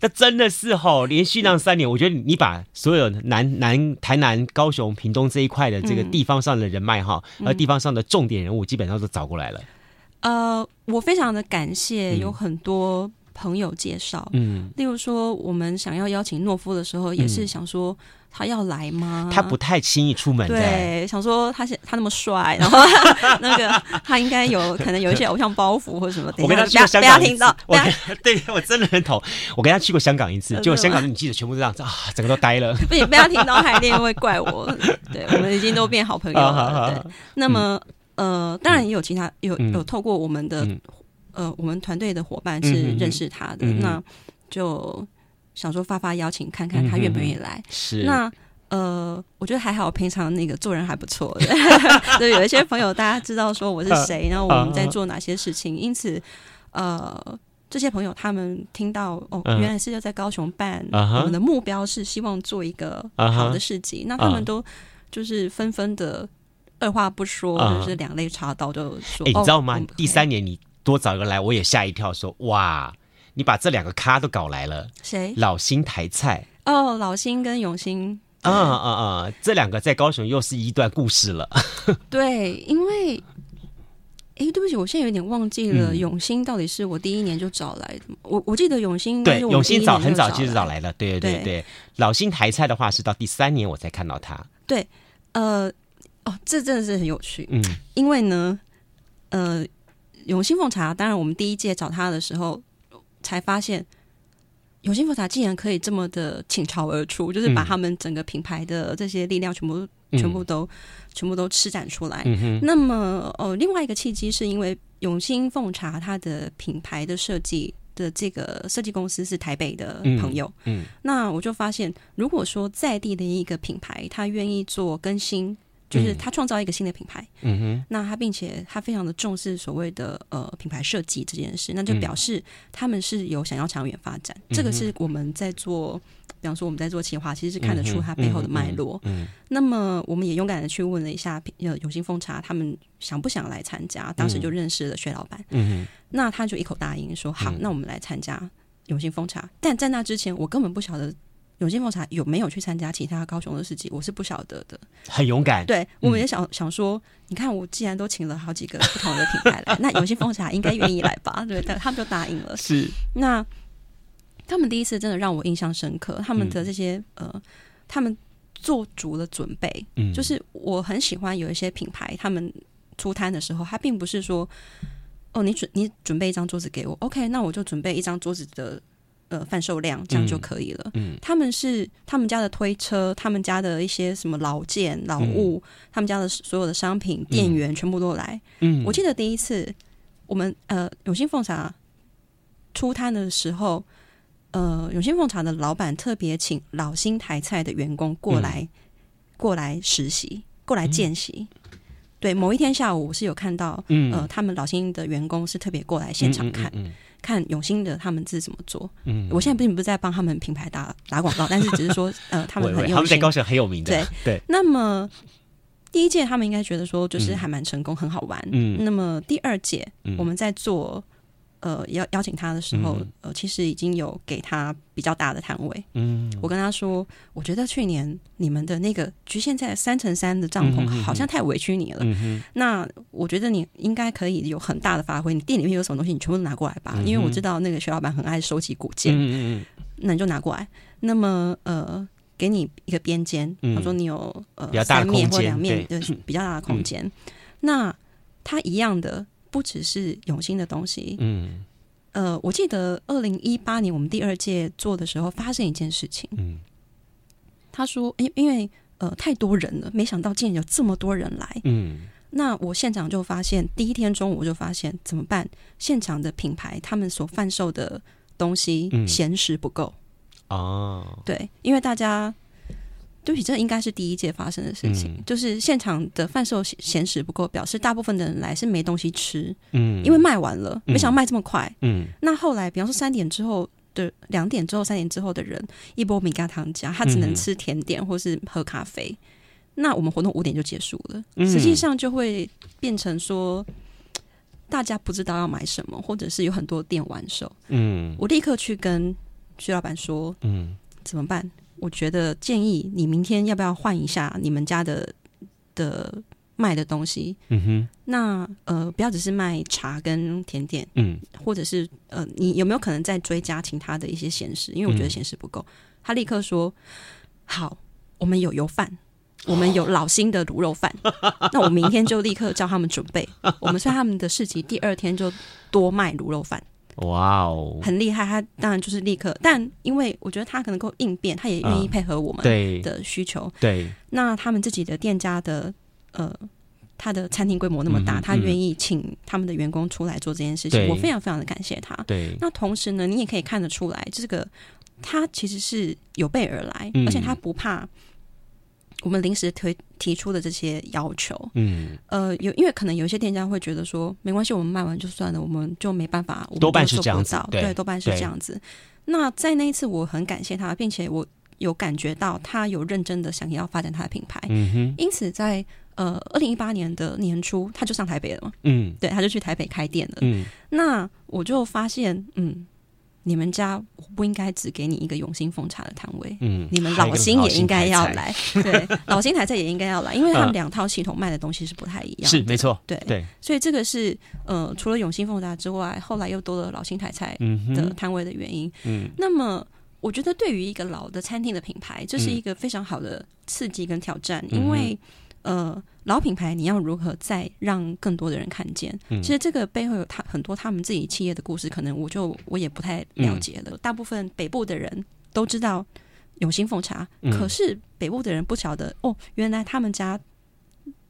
那真的是吼，连续让三年，我觉得你把所有南南台南、高雄、屏东这一块的这个地方上的人脉哈，而、嗯、地方上的重点人物基本上都找过来了。呃，我非常的感谢，有很多。朋友介绍，嗯，例如说，我们想要邀请诺夫的时候，也是想说他要来吗？他不太轻易出门，对，想说他是他那么帅，然后 *laughs* 那个他应该有可能有一些偶像包袱或者什么。我跟他去过香港，听到，我 *laughs* 对我真的很头。我跟他去过香港一次，结果香港的女记者全部这样子啊，整个都呆了。不行，不要听到海恋会怪我。对，我们已经都变好朋友了。*laughs* 对，那么呃，当然也有其他有有透过我们的。呃，我们团队的伙伴是认识他的，嗯、那就想说发发邀请，看看他愿不愿意来。是。那呃，我觉得还好，平常那个做人还不错的。*laughs* 对有一些朋友，大家知道说我是谁，然后我们在做哪些事情，因此呃，这些朋友他们听到哦，原来是要在高雄办，我们的目标是希望做一个好的市集，那他们都就是纷纷的二话不说，就是两肋插刀就说，哎，你知道吗？第三年你。多找一个来，我也吓一跳说，说哇，你把这两个咖都搞来了。谁？老新台菜哦，老新跟永新。啊啊啊！这两个在高雄又是一段故事了。*laughs* 对，因为，哎，对不起，我现在有点忘记了，嗯、永新到底是我第一年就找来的。我我记得永新对永新早很早其实找来了。对对对对，对老新台菜的话是到第三年我才看到他。对，呃，哦，这真的是很有趣。嗯，因为呢，呃。永兴凤茶，当然，我们第一届找他的时候，才发现永兴凤茶竟然可以这么的倾巢而出，就是把他们整个品牌的这些力量全部、嗯、全部都全部都施展出来。嗯、那么，哦，另外一个契机是因为永兴凤茶它的品牌的设计的这个设计公司是台北的朋友。嗯，嗯那我就发现，如果说在地的一个品牌，他愿意做更新。就是他创造一个新的品牌，嗯哼，那他并且他非常的重视所谓的呃品牌设计这件事，那就表示他们是有想要长远发展，嗯、这个是我们在做比方说我们在做企划，其实是看得出它背后的脉络。嗯，嗯，那么我们也勇敢的去问了一下，呃，永兴奉茶他们想不想来参加？当时就认识了薛老板，嗯，那他就一口答应说好，嗯、那我们来参加永兴奉茶。但在那之前，我根本不晓得永兴奉茶有没有去参加其他高雄的市集，我是不晓得的。很勇敢，对，我们也想、嗯、想说，你看我既然都请了好几个不同的品牌来，*laughs* 那永兴奉茶应该愿意来吧？*laughs* 对，但他们就答应了。是那。他们第一次真的让我印象深刻，他们的这些、嗯、呃，他们做足了准备。嗯，就是我很喜欢有一些品牌，他们出摊的时候，他并不是说，哦，你准你准备一张桌子给我，OK，那我就准备一张桌子的呃贩售量，这样就可以了。嗯，他们是他们家的推车，他们家的一些什么老件老物，嗯、他们家的所有的商品店员全部都来。嗯，我记得第一次我们呃永兴凤茶出摊的时候。呃，永兴凤茶的老板特别请老新台菜的员工过来，嗯、过来实习，过来见习。嗯、对，某一天下午我是有看到，嗯、呃，他们老新的员工是特别过来现场看，看永兴的他们是怎么做。嗯，我现在并不是在帮他们品牌打打广告，但是只是说，呃，他们很有心，他们在高雄很有名的。对对。那么第一届他们应该觉得说，就是还蛮成功，很好玩。嗯。那么第二届我们在做。呃，邀邀请他的时候，嗯、呃，其实已经有给他比较大的摊位。嗯，我跟他说，我觉得去年你们的那个局限在三乘三的帐篷，好像太委屈你了。那我觉得你应该可以有很大的发挥。你店里面有什么东西，你全部都拿过来吧。嗯、因为我知道那个薛老板很爱收集古件。嗯嗯，那你就拿过来。那么，呃，给你一个边间，他说你有呃三面或两面的比较大的空间。嗯、那他一样的。不只是永兴的东西，嗯，呃，我记得二零一八年我们第二届做的时候，发生一件事情，嗯，他说，因因为呃太多人了，没想到竟然有这么多人来，嗯，那我现场就发现，第一天中午我就发现怎么办？现场的品牌他们所贩售的东西闲时不够，哦，对，因为大家。对不起，这应该是第一届发生的事情，嗯、就是现场的贩售闲时不够，表示大部分的人来是没东西吃，嗯，因为卖完了，没想到卖这么快，嗯，那后来，比方说三点之后的两点之后、三点之后的人，一波米加糖加，他只能吃甜点或是喝咖啡，嗯、那我们活动五点就结束了，嗯、实际上就会变成说，大家不知道要买什么，或者是有很多店完售，嗯，我立刻去跟徐老板说，嗯，怎么办？我觉得建议你明天要不要换一下你们家的的卖的东西？嗯哼，那呃，不要只是卖茶跟甜点，嗯，或者是呃，你有没有可能再追加其他的一些闲食？因为我觉得闲食不够。嗯、他立刻说：“好，我们有油饭，我们有老新的卤肉饭。哦、*laughs* 那我明天就立刻叫他们准备。我们算他们的市集第二天就多卖卤肉饭。”哇哦，很厉害！他当然就是立刻，但因为我觉得他可能够应变，他也愿意配合我们的需求。嗯、对，那他们自己的店家的呃，他的餐厅规模那么大，嗯、他愿意请他们的员工出来做这件事情，我非常非常的感谢他。对，那同时呢，你也可以看得出来，这个他其实是有备而来，嗯、而且他不怕。我们临时推提出的这些要求，嗯，呃，有因为可能有一些店家会觉得说，没关系，我们卖完就算了，我们就没办法，多半是这样子，对，对，多半是这样子。那在那一次，我很感谢他，并且我有感觉到他有认真的想要发展他的品牌，嗯哼。因此在，在呃二零一八年的年初，他就上台北了嘛，嗯，对，他就去台北开店了，嗯。那我就发现，嗯。你们家我不应该只给你一个永兴奉茶的摊位，嗯，你们老新也应该要来，对，老新台菜也应该要来，因为他们两套系统卖的东西是不太一样，*laughs* 是没错，对对，所以这个是呃，除了永兴奉茶之外，后来又多了老新台菜的摊位的原因，嗯，那么我觉得对于一个老的餐厅的品牌，这是一个非常好的刺激跟挑战，因为。呃，老品牌你要如何再让更多的人看见？嗯、其实这个背后有他很多他们自己企业的故事，可能我就我也不太了解了。嗯、大部分北部的人都知道永兴奉茶，嗯、可是北部的人不晓得哦，原来他们家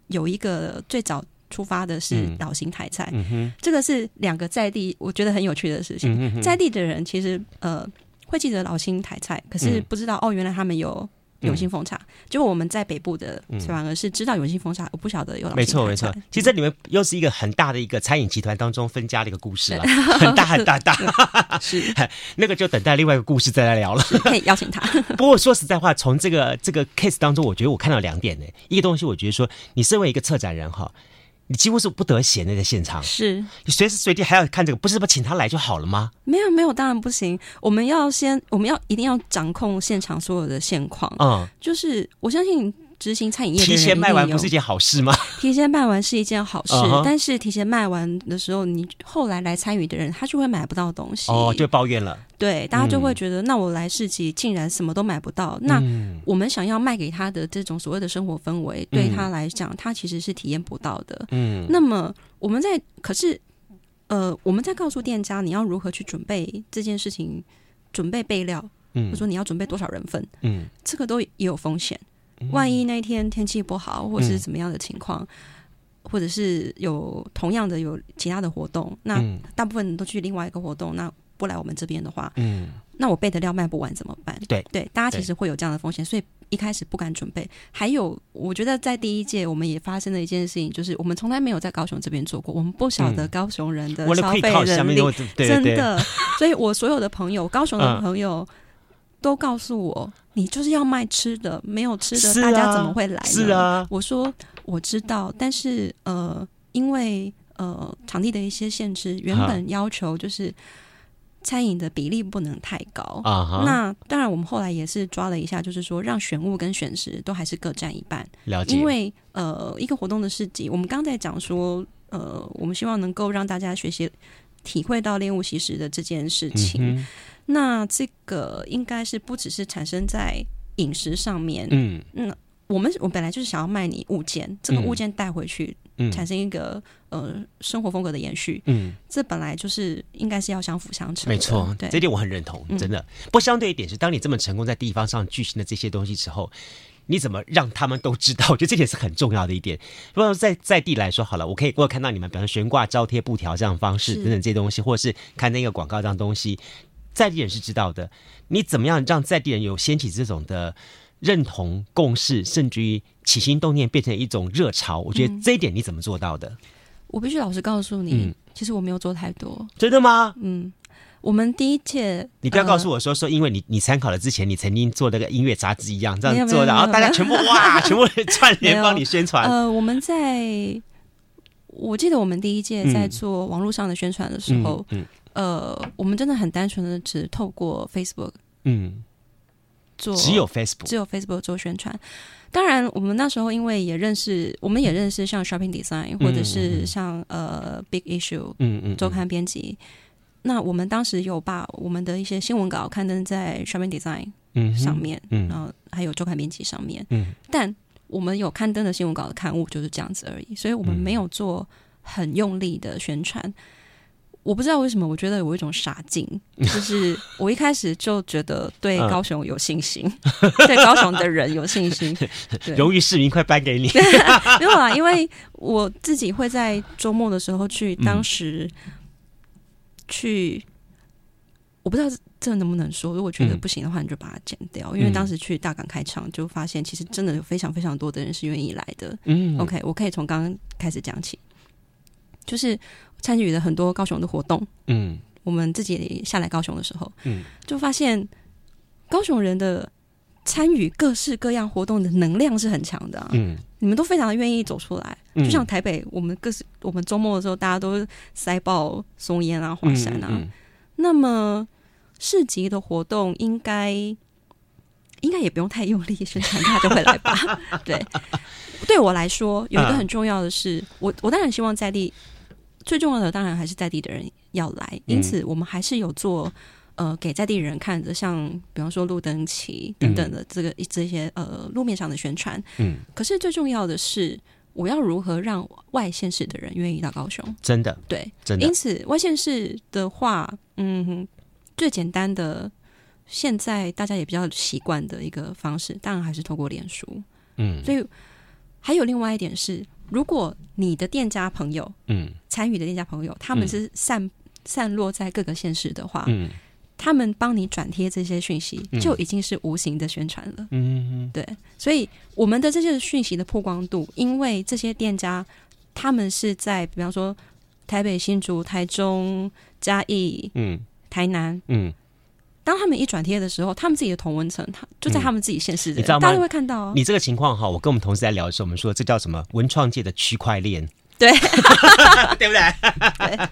有一个最早出发的是老型台菜。这个是两个在地我觉得很有趣的事情。嗯、在地的人其实呃会记得老型台菜，可是不知道、嗯、哦，原来他们有。永兴奉茶，结果我们在北部的反而是知道永兴奉茶，我不晓得有老。没错没错，其实这里面又是一个很大的一个餐饮集团当中分家的一个故事了，很大很大大。*laughs* 是 *laughs* 那个就等待另外一个故事再来聊了，可以邀请他。*laughs* 不过说实在话，从这个这个 case 当中，我觉得我看到两点呢，一个东西，我觉得说你身为一个策展人哈。你几乎是不得闲的在现场，是你随时随地还要看这个，不是不请他来就好了吗？没有没有，当然不行。我们要先，我们要一定要掌控现场所有的现况。嗯，就是我相信。执行餐饮业，提前卖完不是一件好事吗？*laughs* 提前卖完是一件好事，但是提前卖完的时候，你后来来参与的人，他就会买不到东西，哦，就抱怨了。对，大家就会觉得，那我来市集竟然什么都买不到。那我们想要卖给他的这种所谓的生活氛围，对他来讲，他其实是体验不到的。嗯，那么我们在，可是，呃，我们在告诉店家你要如何去准备这件事情，准备备料，嗯，或者说你要准备多少人份，嗯，这个都也有风险。万一那一天天气不好，或是怎么样的情况，嗯、或者是有同样的有其他的活动，那大部分人都去另外一个活动，那不来我们这边的话，嗯，那我备的料卖不完怎么办？对对，大家其实会有这样的风险，所以一开始不敢准备。还有，我觉得在第一届我们也发生了一件事情，就是我们从来没有在高雄这边做过，我们不晓得高雄人的消费能力，真的。所以我所有的朋友，高雄的朋友。嗯都告诉我，你就是要卖吃的，没有吃的，大家怎么会来呢？是啊，我说我知道，但是呃，因为呃场地的一些限制，原本要求就是餐饮的比例不能太高啊。那当然，我们后来也是抓了一下，就是说让选物跟选食都还是各占一半。了解。因为呃，一个活动的市集，我们刚才讲说，呃，我们希望能够让大家学习、体会到练物习食的这件事情。嗯那这个应该是不只是产生在饮食上面，嗯，那我们我本来就是想要卖你物件，这个物件带回去，嗯，产生一个呃生活风格的延续，嗯，这本来就是应该是要相辅相成，没错，对，这点我很认同，真的。嗯，不相对一点是，当你这么成功在地方上巨星的这些东西之后，你怎么让他们都知道？*laughs* 我觉得这点是很重要的一点。如果在在地来说好了，我可以我有看到你们，比方说悬挂招贴布条这样的方式等等这些东西，或者是看那个广告这样东西。在地人是知道的，你怎么样让在地人有掀起这种的认同共识，甚至于起心动念变成一种热潮？我觉得这一点你怎么做到的？嗯、我必须老实告诉你，嗯、其实我没有做太多。真的吗？嗯，我们第一届，你不要告诉我说、呃、说，因为你你参考了之前你曾经做那个音乐杂志一样这样做的，然后大家全部 *laughs* 哇，全部串联帮你宣传。呃，我们在，我记得我们第一届在做网络上的宣传的时候，嗯。嗯呃，我们真的很单纯的只透过 Facebook，嗯，做只有 Facebook，只有 Facebook 做宣传。当然，我们那时候因为也认识，我们也认识像 Shopping Design，或者是像、嗯、呃 Big Issue，嗯嗯，周刊编辑。那我们当时有把我们的一些新闻稿刊登在 Shopping Design 上面，嗯，然后还有周刊编辑上面，嗯。但我们有刊登的新闻稿的刊物就是这样子而已，所以我们没有做很用力的宣传。我不知道为什么，我觉得有一种傻劲，*laughs* 就是我一开始就觉得对高雄有信心，嗯、*laughs* 对高雄的人有信心。*laughs* 荣誉市民快颁给你！没有啊，因为我自己会在周末的时候去，当时去，嗯、我不知道这能不能说，如果觉得不行的话，你就把它剪掉。嗯、因为当时去大港开场，就发现其实真的有非常非常多的人是愿意来的。嗯，OK，我可以从刚刚开始讲起。就是参与了很多高雄的活动，嗯，我们自己下来高雄的时候，嗯，就发现高雄人的参与各式各样活动的能量是很强的，啊，嗯，你们都非常的愿意走出来，就像台北，我们各式我们周末的时候，大家都塞爆松烟啊、华山啊，嗯嗯，那么市集的活动应该应该也不用太用力宣传，他就会来吧？*laughs* 对，对我来说，有一个很重要的是，啊，我我当然希望在地。最重要的当然还是在地的人要来，因此我们还是有做呃给在地人看的，像比方说路灯旗等等的这个这些呃路面上的宣传。嗯，可是最重要的是，我要如何让外县市的人愿意到高雄？真的，对，真的。因此外县市的话，嗯，最简单的，现在大家也比较习惯的一个方式，当然还是透过脸书。嗯，所以还有另外一点是。如果你的店家朋友，嗯，参与的店家朋友，他们是散、嗯、散落在各个县市的话，嗯，他们帮你转贴这些讯息，就已经是无形的宣传了。嗯，对，所以我们的这些讯息的曝光度，因为这些店家他们是在，比方说台北、新竹、台中、嘉义、嗯、台南，嗯。当他们一转贴的时候，他们自己的同文层，他就在他们自己现实的、嗯，你知道吗？大家都会看到、哦。你这个情况哈，我跟我们同事在聊的时候，我们说这叫什么？文创界的区块链，对，*laughs* 对不对？对。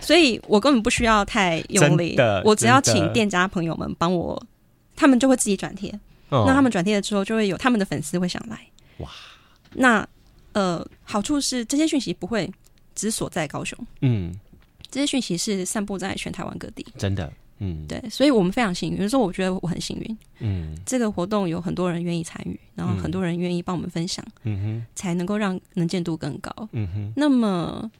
所以我根本不需要太用力，我只要请店家朋友们帮我，他们就会自己转贴。哦、那他们转贴了之后，就会有他们的粉丝会想来。哇，那呃，好处是这些讯息不会只锁在高雄，嗯，这些讯息是散布在全台湾各地，真的。嗯，对，所以我们非常幸运。有时候我觉得我很幸运。嗯，这个活动有很多人愿意参与，然后很多人愿意帮我们分享，嗯哼，才能够让能见度更高。嗯哼，那么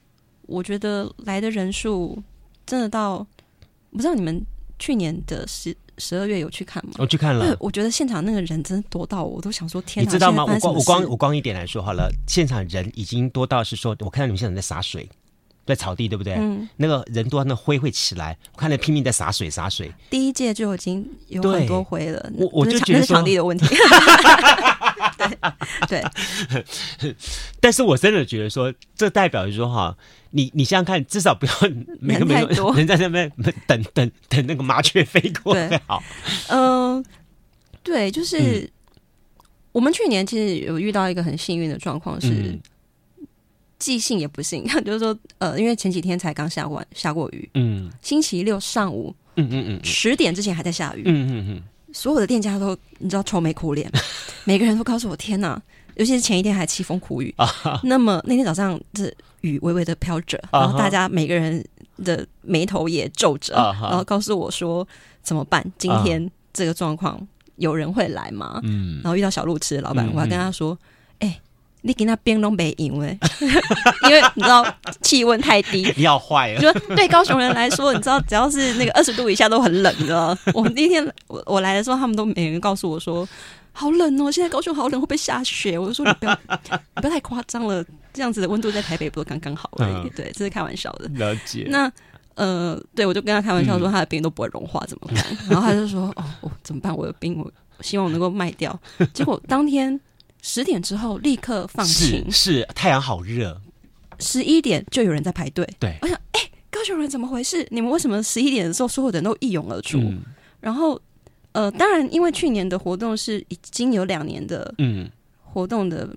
我觉得来的人数真的到，不知道你们去年的十十二月有去看吗？我去看了，*laughs* 我觉得现场那个人真的多到我都想说天哪，你知道吗？我光我光我光一点来说好了，现场人已经多到是说，我看到你们现场在洒水。在草地对不对？嗯，那个人多，那灰会起来。我看那拼命在洒水洒水。第一届就已经有很多灰了。我我就觉得场地的问题。*laughs* 对对。但是我真的觉得说，这代表就是说哈，你你想想看，至少不要每个每个 *laughs* 人在那边等等等那个麻雀飞过来好。嗯、呃，对，就是、嗯、我们去年其实有遇到一个很幸运的状况是。嗯寄信也不信，*laughs* 就是说，呃，因为前几天才刚下过下过雨，嗯，星期六上午，嗯嗯嗯，十点之前还在下雨，嗯嗯嗯，所有的店家都你知道愁眉苦脸，*laughs* 每个人都告诉我天哪，尤其是前一天还凄风苦雨，啊、那么那天早上这雨微微的飘着，然后大家每个人的眉头也皱着，啊、然后告诉我说怎么办？今天这个状况有人会来吗？嗯，然后遇到小路吃的老板，我还跟他说。你给那冰都没赢诶，*laughs* 因为你知道气温太低，*laughs* 你要坏了。就对高雄人来说，你知道只要是那个二十度以下都很冷，你知道。*laughs* 我那天我我来的时候，他们都每人告诉我说好冷哦，现在高雄好冷，会不会下雪？我就说你不要，你不要太夸张了，这样子的温度在台北不是刚刚好而已。对，这是开玩笑的。了解。那呃，对我就跟他开玩笑说，他的冰都不会融化，怎么办？然后他就说哦，怎么办？我的冰，我希望我能够卖掉。结果当天。十点之后立刻放晴，是，是太阳好热。十一点就有人在排队，对，我想，哎、欸，高雄人怎么回事？你们为什么十一点的时候所有人都一涌而出？嗯、然后，呃，当然，因为去年的活动是已经有两年的，嗯，活动的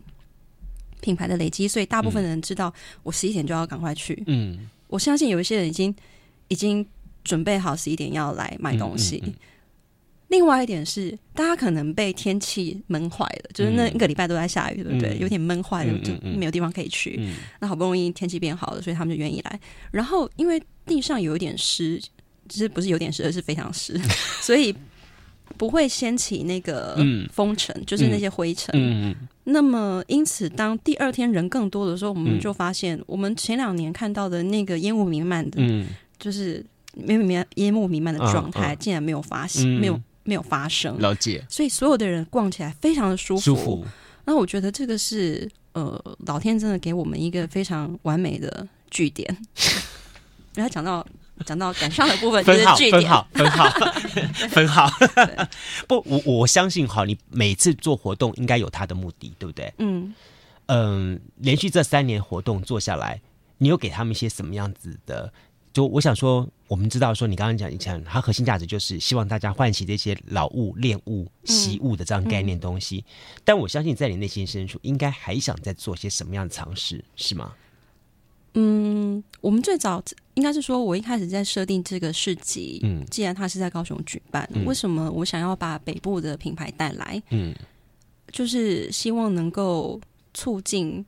品牌的累积，所以大部分人知道我十一点就要赶快去。嗯，我相信有一些人已经已经准备好十一点要来买东西。嗯嗯嗯另外一点是，大家可能被天气闷坏了，就是那一个礼拜都在下雨，对不对？有点闷坏了，就没有地方可以去。那好不容易天气变好了，所以他们就愿意来。然后因为地上有一点湿，其实不是有点湿，而是非常湿，*laughs* 所以不会掀起那个风尘，就是那些灰尘。那么因此，当第二天人更多的时候，我们就发现，我们前两年看到的那个烟雾弥漫的，就是没有弥烟雾弥漫的状态，竟然没有发现，没有。没有发生，了解，所以所有的人逛起来非常的舒服。舒服。那我觉得这个是呃，老天真的给我们一个非常完美的句点。*laughs* 然后讲到讲到感伤的部分，就是据点，分好，*laughs* 分好，分好。不，我我相信哈，你每次做活动应该有它的目的，对不对？嗯嗯，连续这三年活动做下来，你有给他们一些什么样子的？就我想说，我们知道说，你刚刚讲，你讲它核心价值就是希望大家唤起这些老物、恋物、习物的这样概念东西。但我相信，在你内心深处，应该还想再做些什么样的尝试，是吗？嗯，我们最早应该是说，我一开始在设定这个市集，嗯，既然它是在高雄举办，嗯、为什么我想要把北部的品牌带来？嗯，就是希望能够促进。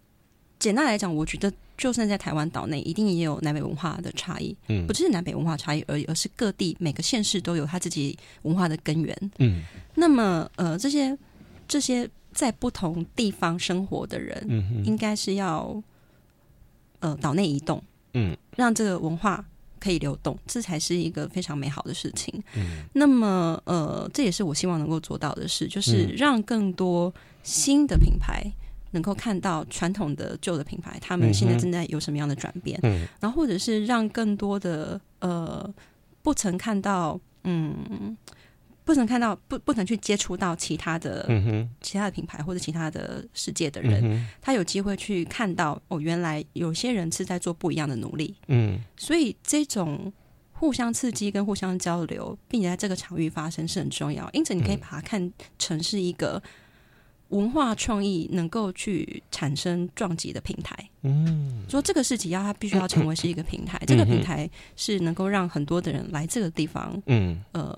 简单来讲，我觉得。就算在台湾岛内，一定也有南北文化的差异。嗯，不只是南北文化差异而已，而是各地每个县市都有他自己文化的根源。嗯，那么呃，这些这些在不同地方生活的人，嗯，应该是要呃岛内移动，嗯，让这个文化可以流动，这才是一个非常美好的事情。嗯，那么呃，这也是我希望能够做到的事，就是让更多新的品牌。能够看到传统的旧的品牌，他们现在正在有什么样的转变，嗯，然后或者是让更多的呃不曾看到，嗯，不曾看到，不不曾去接触到其他的、嗯、哼其他的品牌或者其他的世界的人，嗯、他有机会去看到哦，原来有些人是在做不一样的努力。嗯，所以这种互相刺激跟互相交流，并且在这个场域发生是很重要。因此，你可以把它看成是一个。文化创意能够去产生撞击的平台，嗯，说这个事情要它必须要成为是一个平台，嗯、这个平台是能够让很多的人来这个地方，嗯，呃，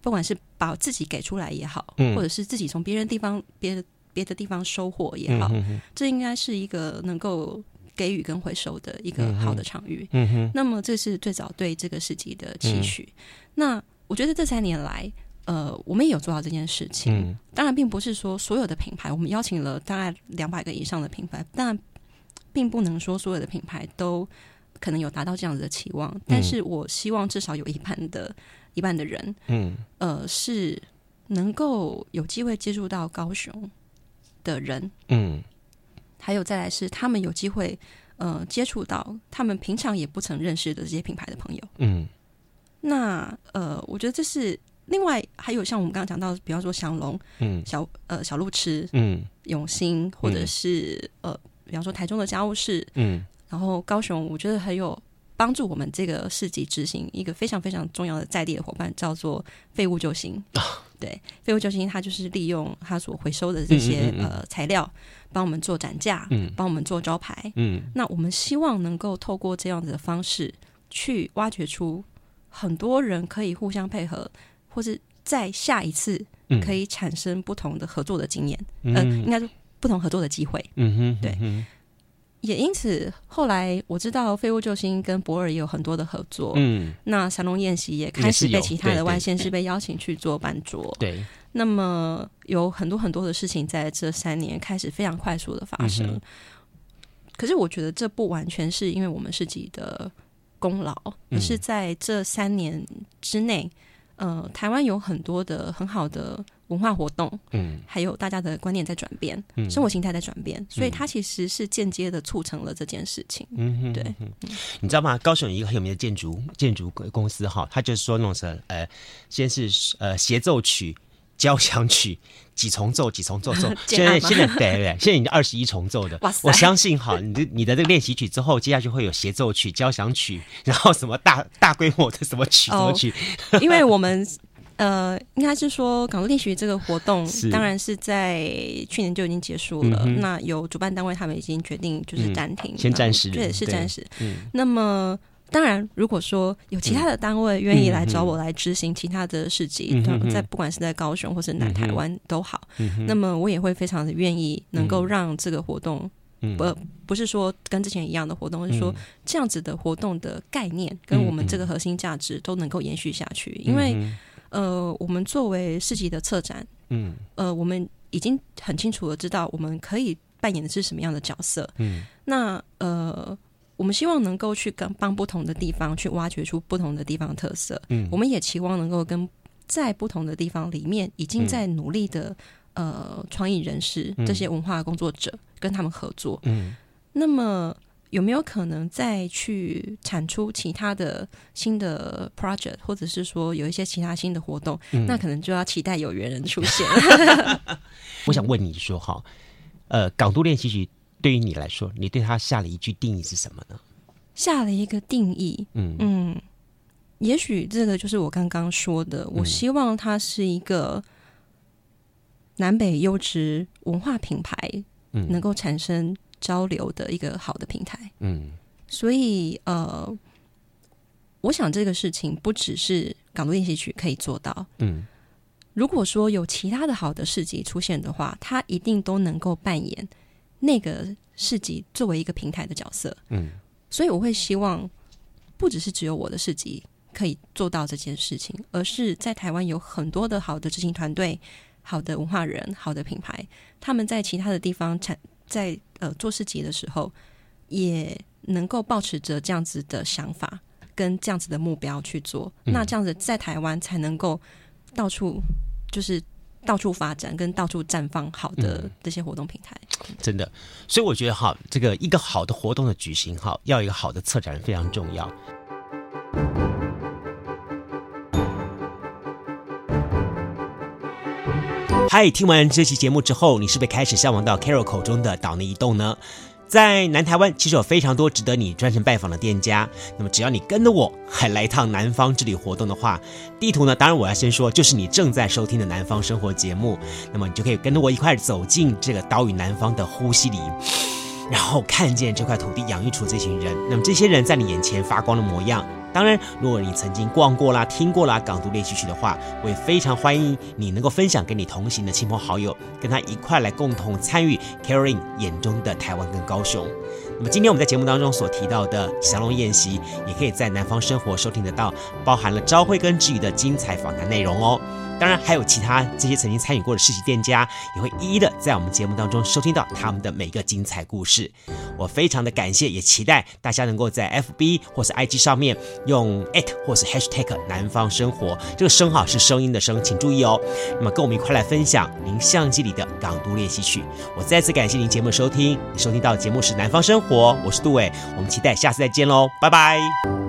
不管是把自己给出来也好，嗯、或者是自己从别人地方别的别的地方收获也好，嗯、这应该是一个能够给予跟回收的一个好的场域，嗯哼。那么这是最早对这个世纪的期许。嗯、那我觉得这三年来。呃，我们也有做到这件事情。嗯、当然，并不是说所有的品牌，我们邀请了大概两百个以上的品牌，但并不能说所有的品牌都可能有达到这样子的期望。嗯、但是我希望至少有一半的一半的人，嗯，呃，是能够有机会接触到高雄的人，嗯，还有再来是他们有机会，呃，接触到他们平常也不曾认识的这些品牌的朋友，嗯，那呃，我觉得这是。另外还有像我们刚刚讲到，比方说祥龙，嗯，小呃小路痴，嗯，永兴，或者是、嗯、呃，比方说台中的家务事，嗯，然后高雄，我觉得很有帮助我们这个市集执行一个非常非常重要的在地的伙伴，叫做废物救星。啊、对，废物救星，他就是利用他所回收的这些嗯嗯嗯。呃材料，帮我们做展架，嗯，帮我们做招牌，嗯，那我们希望能够透过这样子的方式，去挖掘出很多人可以互相配合。或是在下一次可以产生不同的合作的经验，嗯、呃，应该是不同合作的机会。嗯哼，对。嗯、哼也因此，后来我知道废物救星跟博尔也有很多的合作。嗯，那祥龙宴席也开始被其他的外线是被邀请去做班桌。对，那么有很多很多的事情在这三年开始非常快速的发生。嗯、可是我觉得这不完全是因为我们自己的功劳，而是在这三年之内。呃，台湾有很多的很好的文化活动，嗯，还有大家的观念在转变，嗯，生活形态在转变，嗯，所以它其实是间接的促成了这件事情，嗯哼，对，你知道吗？高雄有一个很有名的建筑建筑公司哈，他就是说弄成呃，先是呃协奏曲。交响曲几重奏几重奏 *laughs* 奏，现在现在对对，现在已经二十一重奏的。哇塞！我相信哈，你的你的这个练习曲之后，接下去会有协奏曲、交响曲，然后什么大 *laughs* 大规模的什么曲什么曲。哦、因为我们 *laughs* 呃，应该是说港都练习曲这个活动，当然是在去年就已经结束了。嗯、那有主办单位他们已经决定就是暂停，嗯、先暂时，对，是暂时。嗯，那么。当然，如果说有其他的单位愿意来找我来执行其他的事情，在不管是在高雄或是南台湾都好，那么我也会非常的愿意能够让这个活动，不不是说跟之前一样的活动，而是说这样子的活动的概念跟我们这个核心价值都能够延续下去。因为呃，我们作为市集的策展，嗯，呃，我们已经很清楚的知道我们可以扮演的是什么样的角色，嗯，那呃。我们希望能够去跟帮不同的地方去挖掘出不同的地方的特色。嗯，我们也期望能够跟在不同的地方里面已经在努力的、嗯、呃创意人士、这些文化工作者跟他们合作。嗯，那么有没有可能再去产出其他的新的 project，或者是说有一些其他新的活动？嗯、那可能就要期待有缘人出现。*laughs* 我想问你说哈，呃，港都练习曲。对于你来说，你对他下了一句定义是什么呢？下了一个定义，嗯嗯，也许这个就是我刚刚说的。嗯、我希望它是一个南北优质文化品牌，嗯，能够产生交流的一个好的平台，嗯。所以，呃，我想这个事情不只是港都练习曲可以做到，嗯。如果说有其他的好的事迹出现的话，它一定都能够扮演。那个市集作为一个平台的角色，嗯，所以我会希望不只是只有我的市集可以做到这件事情，而是在台湾有很多的好的执行团队、好的文化人、好的品牌，他们在其他的地方产在呃做市集的时候，也能够保持着这样子的想法跟这样子的目标去做，嗯、那这样子在台湾才能够到处就是。到处发展跟到处绽放，好的这些活动平台，真的。所以我觉得哈，这个一个好的活动的举行哈，要一个好的策展人非常重要。嗨，听完这期节目之后，你是不是开始向往到 Carol 口中的岛内移动呢？在南台湾，其实有非常多值得你专程拜访的店家。那么，只要你跟着我，还来一趟南方之旅活动的话，地图呢，当然我要先说，就是你正在收听的南方生活节目。那么，你就可以跟着我一块走进这个岛屿南方的呼吸里，然后看见这块土地养育出这群人。那么，这些人在你眼前发光的模样。当然，如果你曾经逛过啦、听过啦港都练习曲的话，我也非常欢迎你能够分享给你同行的亲朋好友，跟他一块来共同参与 Caroline 眼中的台湾跟高雄。那么今天我们在节目当中所提到的祥龙宴席，也可以在南方生活收听得到，包含了朝辉跟芝宇的精彩访谈内容哦。当然，还有其他这些曾经参与过的市集店家，也会一一的在我们节目当中收听到他们的每个精彩故事。我非常的感谢，也期待大家能够在 FB 或是 IG 上面用 at 或是 Hashtag 南方生活，这个声哈是声音的声，请注意哦。那么跟我们一块来分享您相机里的港都练习曲。我再次感谢您节目收听，你收听到的节目是南方生活，我是杜伟，我们期待下次再见喽，拜拜。